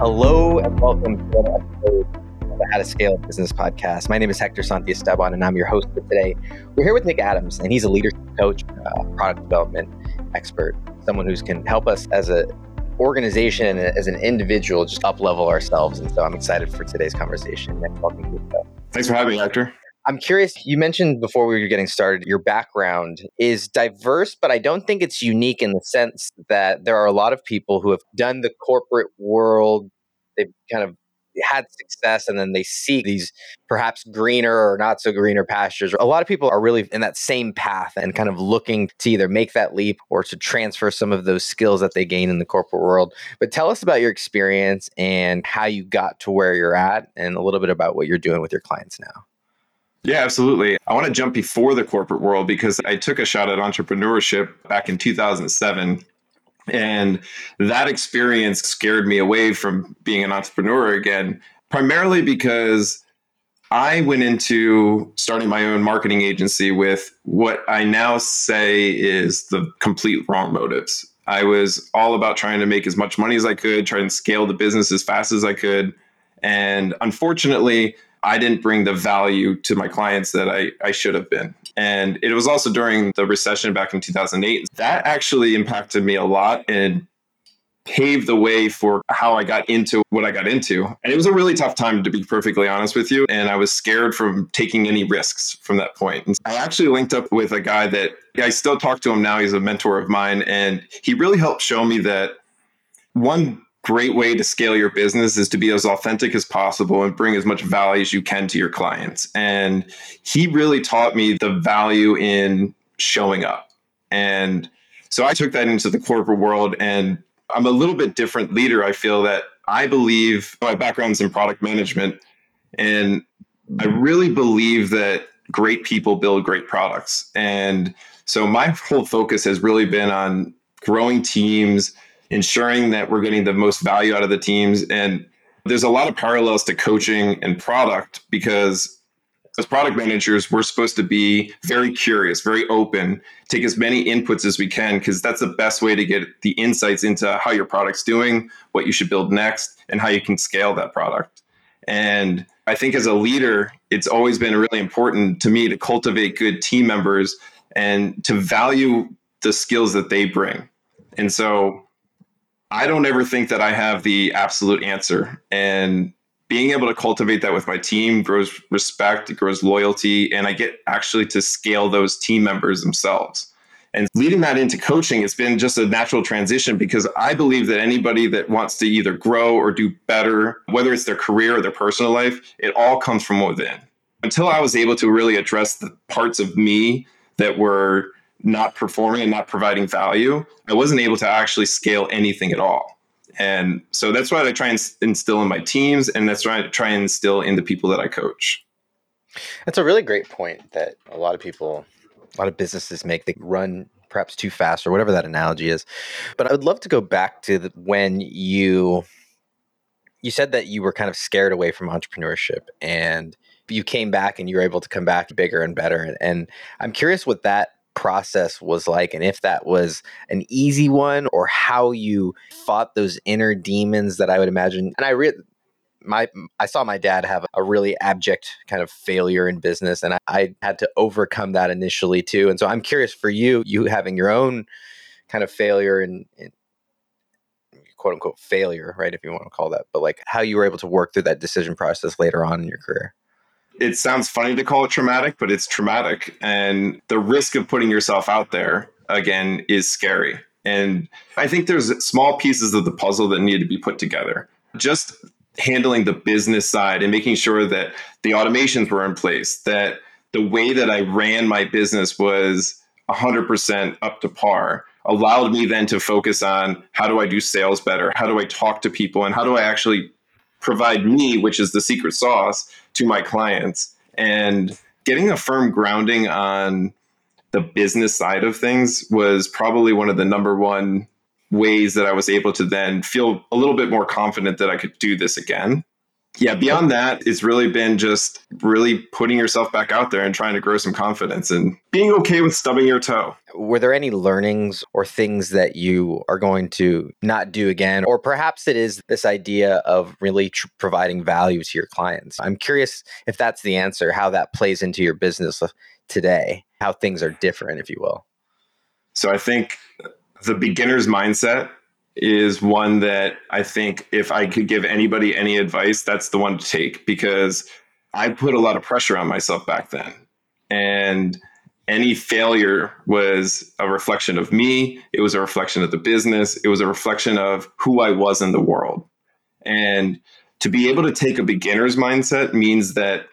Hello and welcome to another episode of the How to Scale Business podcast. My name is Hector Santiesteban and I'm your host for today. We're here with Nick Adams and he's a leadership coach, uh, product development expert, someone who can help us as a organization and as an individual just up level ourselves. And so I'm excited for today's conversation. Nick, welcome to the show. Thanks for having me, Hector. I'm curious, you mentioned before we were getting started, your background is diverse, but I don't think it's unique in the sense that there are a lot of people who have done the corporate world. They've kind of had success and then they seek these perhaps greener or not so greener pastures. A lot of people are really in that same path and kind of looking to either make that leap or to transfer some of those skills that they gain in the corporate world. But tell us about your experience and how you got to where you're at and a little bit about what you're doing with your clients now. Yeah, absolutely. I want to jump before the corporate world because I took a shot at entrepreneurship back in 2007. And that experience scared me away from being an entrepreneur again, primarily because I went into starting my own marketing agency with what I now say is the complete wrong motives. I was all about trying to make as much money as I could, trying to scale the business as fast as I could. And unfortunately, I didn't bring the value to my clients that I, I should have been. And it was also during the recession back in 2008. That actually impacted me a lot and paved the way for how I got into what I got into. And it was a really tough time, to be perfectly honest with you. And I was scared from taking any risks from that point. And I actually linked up with a guy that I still talk to him now. He's a mentor of mine. And he really helped show me that one great way to scale your business is to be as authentic as possible and bring as much value as you can to your clients. And he really taught me the value in showing up. And so I took that into the corporate world and I'm a little bit different leader. I feel that I believe my background's in product management and I really believe that great people build great products. And so my whole focus has really been on growing teams, ensuring that we're getting the most value out of the teams. And there's a lot of parallels to coaching and product because as product managers, we're supposed to be very curious, very open, take as many inputs as we can, because that's the best way to get the insights into how your product's doing, what you should build next, and how you can scale that product. And I think as a leader, it's always been really important to me to cultivate good team members and to value the skills that they bring. And so I don't ever think that I have the absolute answer. And being able to cultivate that with my team grows respect, it grows loyalty, and I get actually to scale those team members themselves. And leading that into coaching it's been just a natural transition because I believe that anybody that wants to either grow or do better, whether it's their career or their personal life, it all comes from within. Until I was able to really address the parts of me that were not performing and not providing value, I wasn't able to actually scale anything at all. And so that's what I try and instill in my teams, and that's what I try and instill in the people that I coach. That's a really great point that a lot of people, a lot of businesses make. They run perhaps too fast or whatever that analogy is. But I would love to go back to the, when you you said that you were kind of scared away from entrepreneurship and you came back and you were able to come back bigger and better. And, and I'm curious what that process was like and if that was an easy one or how you fought those inner demons that I would imagine. And I read my I saw my dad have a really abject kind of failure in business and I, I had to overcome that initially too. And so I'm curious for you, you having your own kind of failure and quote unquote failure, right? If you want to call that, but like how you were able to work through that decision process later on in your career it sounds funny to call it traumatic, but it's traumatic. And the risk of putting yourself out there again is scary. And I think there's small pieces of the puzzle that need to be put together. Just handling the business side and making sure that the automations were in place, that the way that I ran my business was 100% up to par allowed me then to focus on how do I do sales better? How do I talk to people? And how do I actually provide me, which is the secret sauce, to my clients. And getting a firm grounding on the business side of things was probably one of the number one ways that I was able to then feel a little bit more confident that I could do this again. Yeah, beyond that, it's really been just really putting yourself back out there and trying to grow some confidence and being okay with stubbing your toe. Were there any learnings or things that you are going to not do again? Or perhaps it is this idea of really tr- providing value to your clients. I'm curious if that's the answer, how that plays into your business uh, today, how things are different, if you will. So I think the beginner's mindset is one that I think if I could give anybody any advice, that's the one to take because I put a lot of pressure on myself back then. And any failure was a reflection of me, it was a reflection of the business, it was a reflection of who I was in the world. And to be able to take a beginner's mindset means that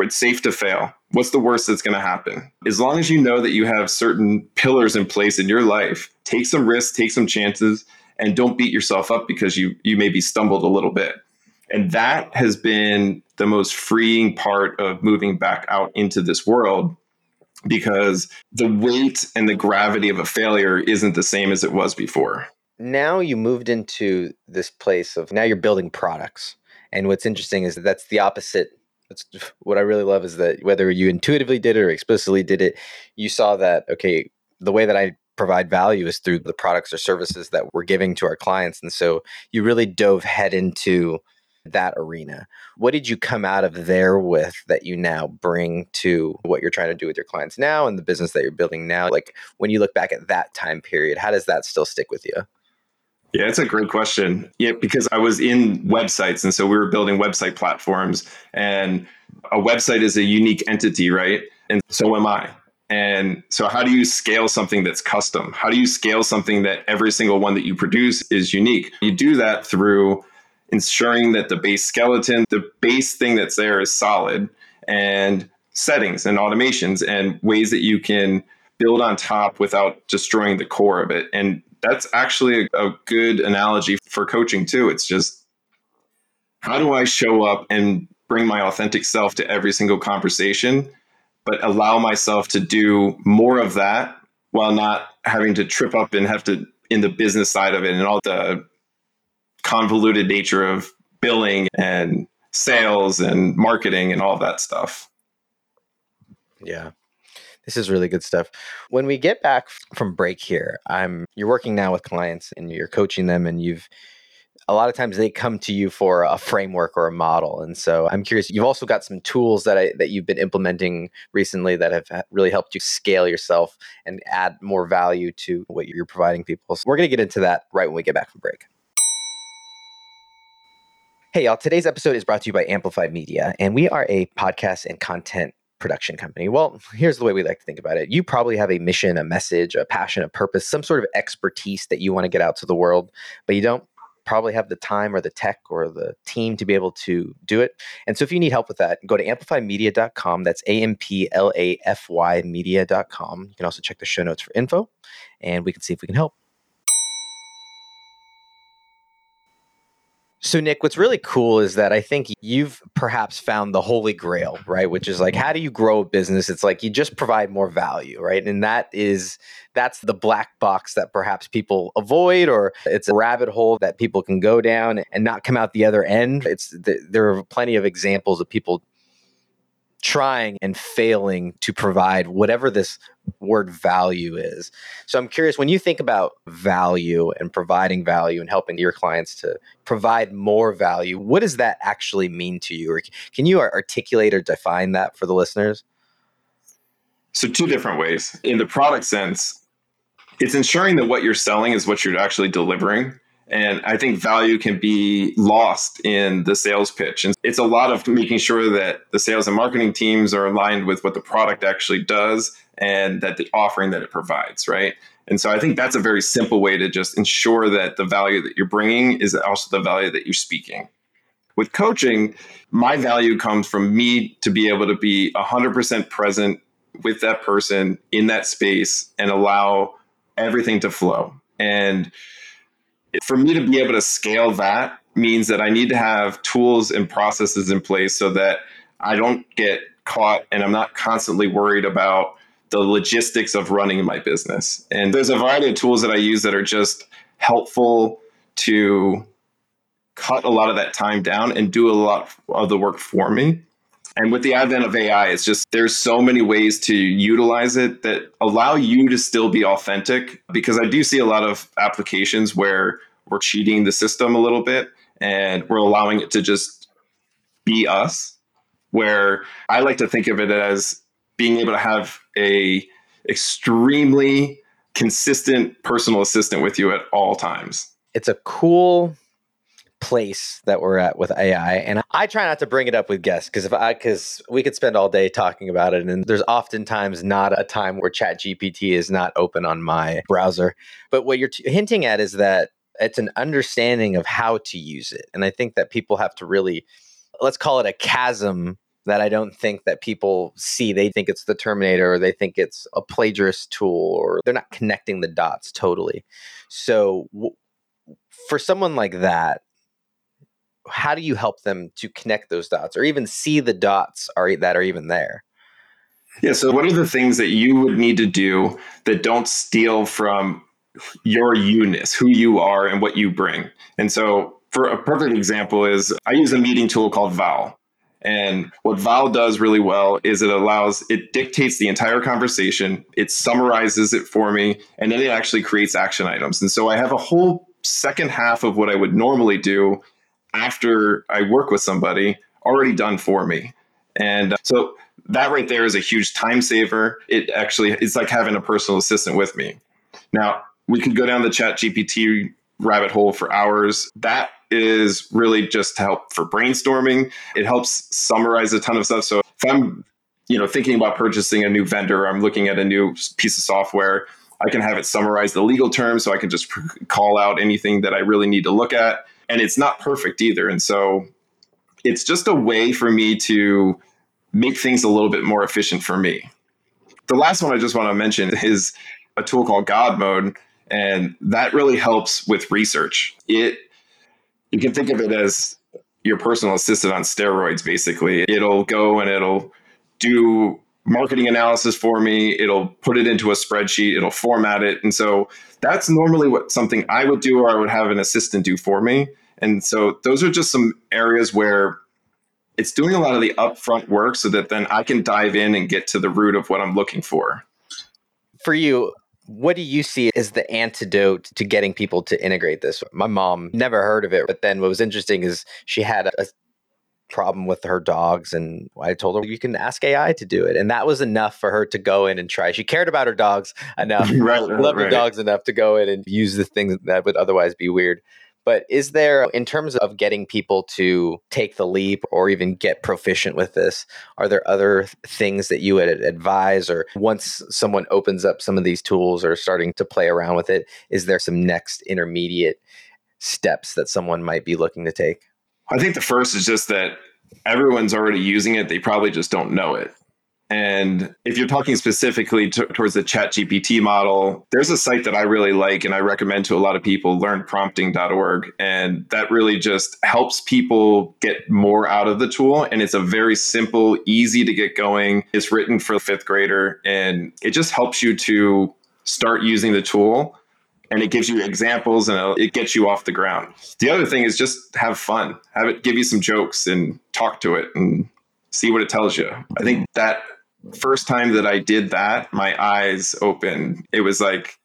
it's safe to fail. What's the worst that's going to happen? As long as you know that you have certain pillars in place in your life, take some risks, take some chances, and don't beat yourself up because you you maybe stumbled a little bit. And that has been the most freeing part of moving back out into this world because the weight and the gravity of a failure isn't the same as it was before. Now you moved into this place of now you're building products. And what's interesting is that that's the opposite that's what I really love is that whether you intuitively did it or explicitly did it, you saw that okay, the way that I provide value is through the products or services that we're giving to our clients. And so you really dove head into that arena. What did you come out of there with that you now bring to what you're trying to do with your clients now and the business that you're building now? Like when you look back at that time period, how does that still stick with you? Yeah, it's a great question. Yeah, because I was in websites and so we were building website platforms and a website is a unique entity, right? And so am I. And so, how do you scale something that's custom? How do you scale something that every single one that you produce is unique? You do that through ensuring that the base skeleton, the base thing that's there is solid, and settings and automations and ways that you can build on top without destroying the core of it. And that's actually a, a good analogy for coaching, too. It's just how do I show up and bring my authentic self to every single conversation? but allow myself to do more of that while not having to trip up and have to in the business side of it and all the convoluted nature of billing and sales and marketing and all that stuff. Yeah. This is really good stuff. When we get back from break here, I'm you're working now with clients and you're coaching them and you've a lot of times they come to you for a framework or a model. And so I'm curious, you've also got some tools that I, that you've been implementing recently that have really helped you scale yourself and add more value to what you're providing people. So we're going to get into that right when we get back from break. Hey, y'all. Today's episode is brought to you by Amplify Media, and we are a podcast and content production company. Well, here's the way we like to think about it. You probably have a mission, a message, a passion, a purpose, some sort of expertise that you want to get out to the world, but you don't probably have the time or the tech or the team to be able to do it. And so if you need help with that, go to amplifymedia.com. That's A M P L A F Y media.com. You can also check the show notes for info and we can see if we can help. So, Nick, what's really cool is that I think you've perhaps found the holy grail, right? Which is like, how do you grow a business? It's like you just provide more value, right? And that is, that's the black box that perhaps people avoid, or it's a rabbit hole that people can go down and not come out the other end. It's, there are plenty of examples of people trying and failing to provide whatever this word value is. So I'm curious when you think about value and providing value and helping your clients to provide more value, what does that actually mean to you? Or can you articulate or define that for the listeners? So, two different ways. In the product sense, it's ensuring that what you're selling is what you're actually delivering. And I think value can be lost in the sales pitch. And it's a lot of making sure that the sales and marketing teams are aligned with what the product actually does and that the offering that it provides, right? And so I think that's a very simple way to just ensure that the value that you're bringing is also the value that you're speaking. With coaching, my value comes from me to be able to be 100% present with that person in that space and allow everything to flow. And for me to be able to scale that means that I need to have tools and processes in place so that I don't get caught and I'm not constantly worried about the logistics of running my business. And there's a variety of tools that I use that are just helpful to cut a lot of that time down and do a lot of the work for me. And with the advent of AI, it's just there's so many ways to utilize it that allow you to still be authentic. Because I do see a lot of applications where we're cheating the system a little bit and we're allowing it to just be us. Where I like to think of it as being able to have a extremely consistent personal assistant with you at all times. It's a cool place that we're at with AI. And I try not to bring it up with guests because if I because we could spend all day talking about it. And there's oftentimes not a time where Chat GPT is not open on my browser. But what you're t- hinting at is that it's an understanding of how to use it. And I think that people have to really let's call it a chasm that I don't think that people see. They think it's the Terminator or they think it's a plagiarist tool or they're not connecting the dots totally. So w- for someone like that, how do you help them to connect those dots or even see the dots are that are even there? Yeah, so what are the things that you would need to do that don't steal from your you-ness, who you are and what you bring? And so for a perfect example is I use a meeting tool called Val. And what Val does really well is it allows, it dictates the entire conversation, it summarizes it for me, and then it actually creates action items. And so I have a whole second half of what I would normally do after I work with somebody already done for me. And uh, so that right there is a huge time saver. It actually it's like having a personal assistant with me. Now, we could go down the chat GPT rabbit hole for hours. That is really just to help for brainstorming. It helps summarize a ton of stuff. So if I'm, you know, thinking about purchasing a new vendor, I'm looking at a new piece of software, I can have it summarize the legal terms so I can just call out anything that I really need to look at and it's not perfect either. And so it's just a way for me to make things a little bit more efficient for me. The last one I just want to mention is a tool called God Mode, and that really helps with research. It you can think of it as your personal assistant on steroids basically. It'll go and it'll do marketing analysis for me. It'll put it into a spreadsheet. It'll format it. And so that's normally what something I would do or I would have an assistant do for me. And so those are just some areas where it's doing a lot of the upfront work so that then I can dive in and get to the root of what I'm looking for. For you, what do you see as the antidote to getting people to integrate this? My mom never heard of it, but then what was interesting is she had a problem with her dogs and I told her you can ask AI to do it and that was enough for her to go in and try. She cared about her dogs enough. right, loved right. her dogs enough to go in and use the things that would otherwise be weird. But is there, in terms of getting people to take the leap or even get proficient with this, are there other things that you would advise? Or once someone opens up some of these tools or starting to play around with it, is there some next intermediate steps that someone might be looking to take? I think the first is just that everyone's already using it. They probably just don't know it. And if you're talking specifically t- towards the chat GPT model, there's a site that I really like and I recommend to a lot of people, learnprompting.org. And that really just helps people get more out of the tool. And it's a very simple, easy to get going. It's written for fifth grader and it just helps you to start using the tool and it gives you examples and it gets you off the ground. The other thing is just have fun, have it give you some jokes and talk to it and see what it tells you. I think that first time that I did that, my eyes opened. It was like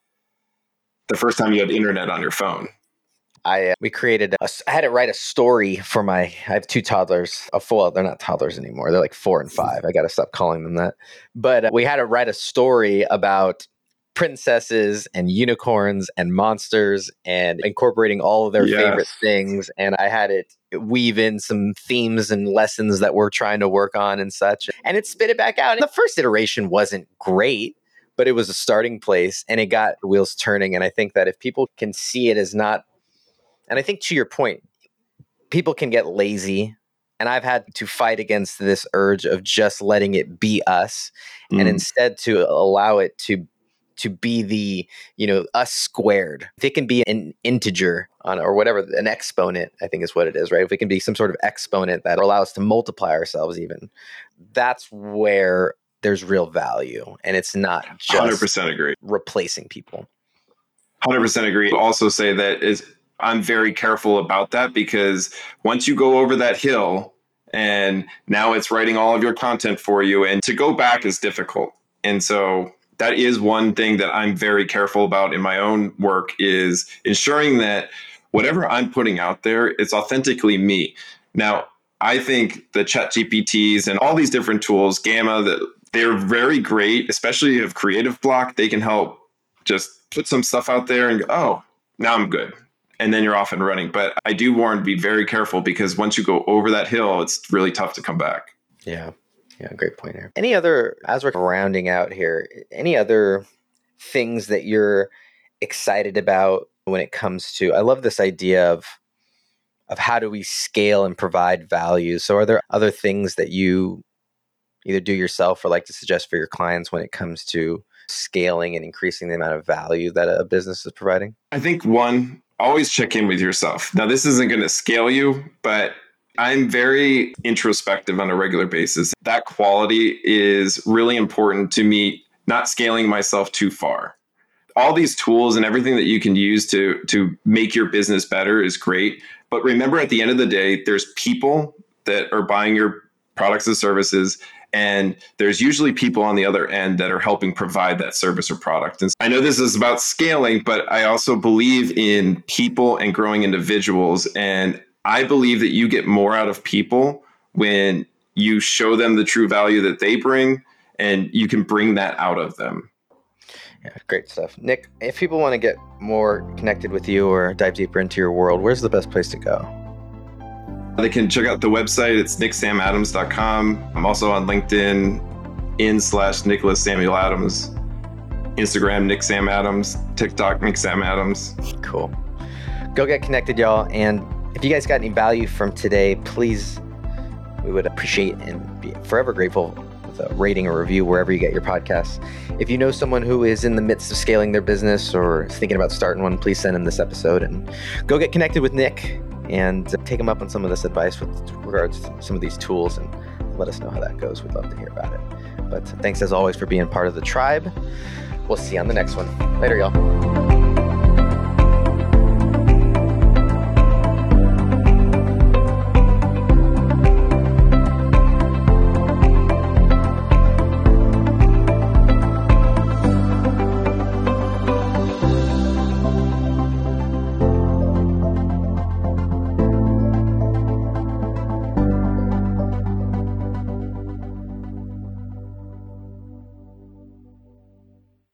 the first time you had internet on your phone. I uh, we created a, I had to write a story for my I have two toddlers. A full they're not toddlers anymore. They're like 4 and 5. I got to stop calling them that. But uh, we had to write a story about princesses and unicorns and monsters and incorporating all of their yes. favorite things and I had it weave in some themes and lessons that we're trying to work on and such and it spit it back out. And the first iteration wasn't great, but it was a starting place and it got wheels turning and I think that if people can see it as not and I think to your point people can get lazy and I've had to fight against this urge of just letting it be us mm. and instead to allow it to to be the you know us squared. If it can be an integer on or whatever an exponent i think is what it is right? If it can be some sort of exponent that allows us to multiply ourselves even that's where there's real value and it's not just 100% agree. replacing people. 100% agree. Also say that is I'm very careful about that because once you go over that hill and now it's writing all of your content for you, and to go back is difficult. And so that is one thing that I'm very careful about in my own work is ensuring that whatever I'm putting out there, it's authentically me. Now, I think the chat GPTs and all these different tools, Gamma, that they're very great, especially if creative block, they can help just put some stuff out there and go, oh, now I'm good. And then you're off and running. But I do warn, be very careful because once you go over that hill, it's really tough to come back. Yeah. Yeah. Great point there. Any other, as we're rounding out here, any other things that you're excited about when it comes to, I love this idea of, of how do we scale and provide value. So are there other things that you either do yourself or like to suggest for your clients when it comes to scaling and increasing the amount of value that a business is providing? I think one, always check in with yourself. Now, this isn't going to scale you, but I'm very introspective on a regular basis. That quality is really important to me, not scaling myself too far. All these tools and everything that you can use to, to make your business better is great. But remember, at the end of the day, there's people that are buying your products and services and there's usually people on the other end that are helping provide that service or product. And I know this is about scaling, but I also believe in people and growing individuals. And I believe that you get more out of people when you show them the true value that they bring and you can bring that out of them. Yeah, great stuff. Nick, if people want to get more connected with you or dive deeper into your world, where's the best place to go? They can check out the website. It's nicksamadams.com. I'm also on LinkedIn in slash Nicholas Samuel Adams. Instagram, Nick Sam Adams. TikTok, Nick Sam Adams. Cool. Go get connected, y'all. And if you guys got any value from today, please, we would appreciate and be forever grateful with a rating or review wherever you get your podcasts. If you know someone who is in the midst of scaling their business or is thinking about starting one, please send them this episode and go get connected with Nick and uh, take them up on some of this advice with regards to some of these tools and let us know how that goes. We'd love to hear about it. But thanks as always for being part of the tribe. We'll see you on the next one. Later, y'all.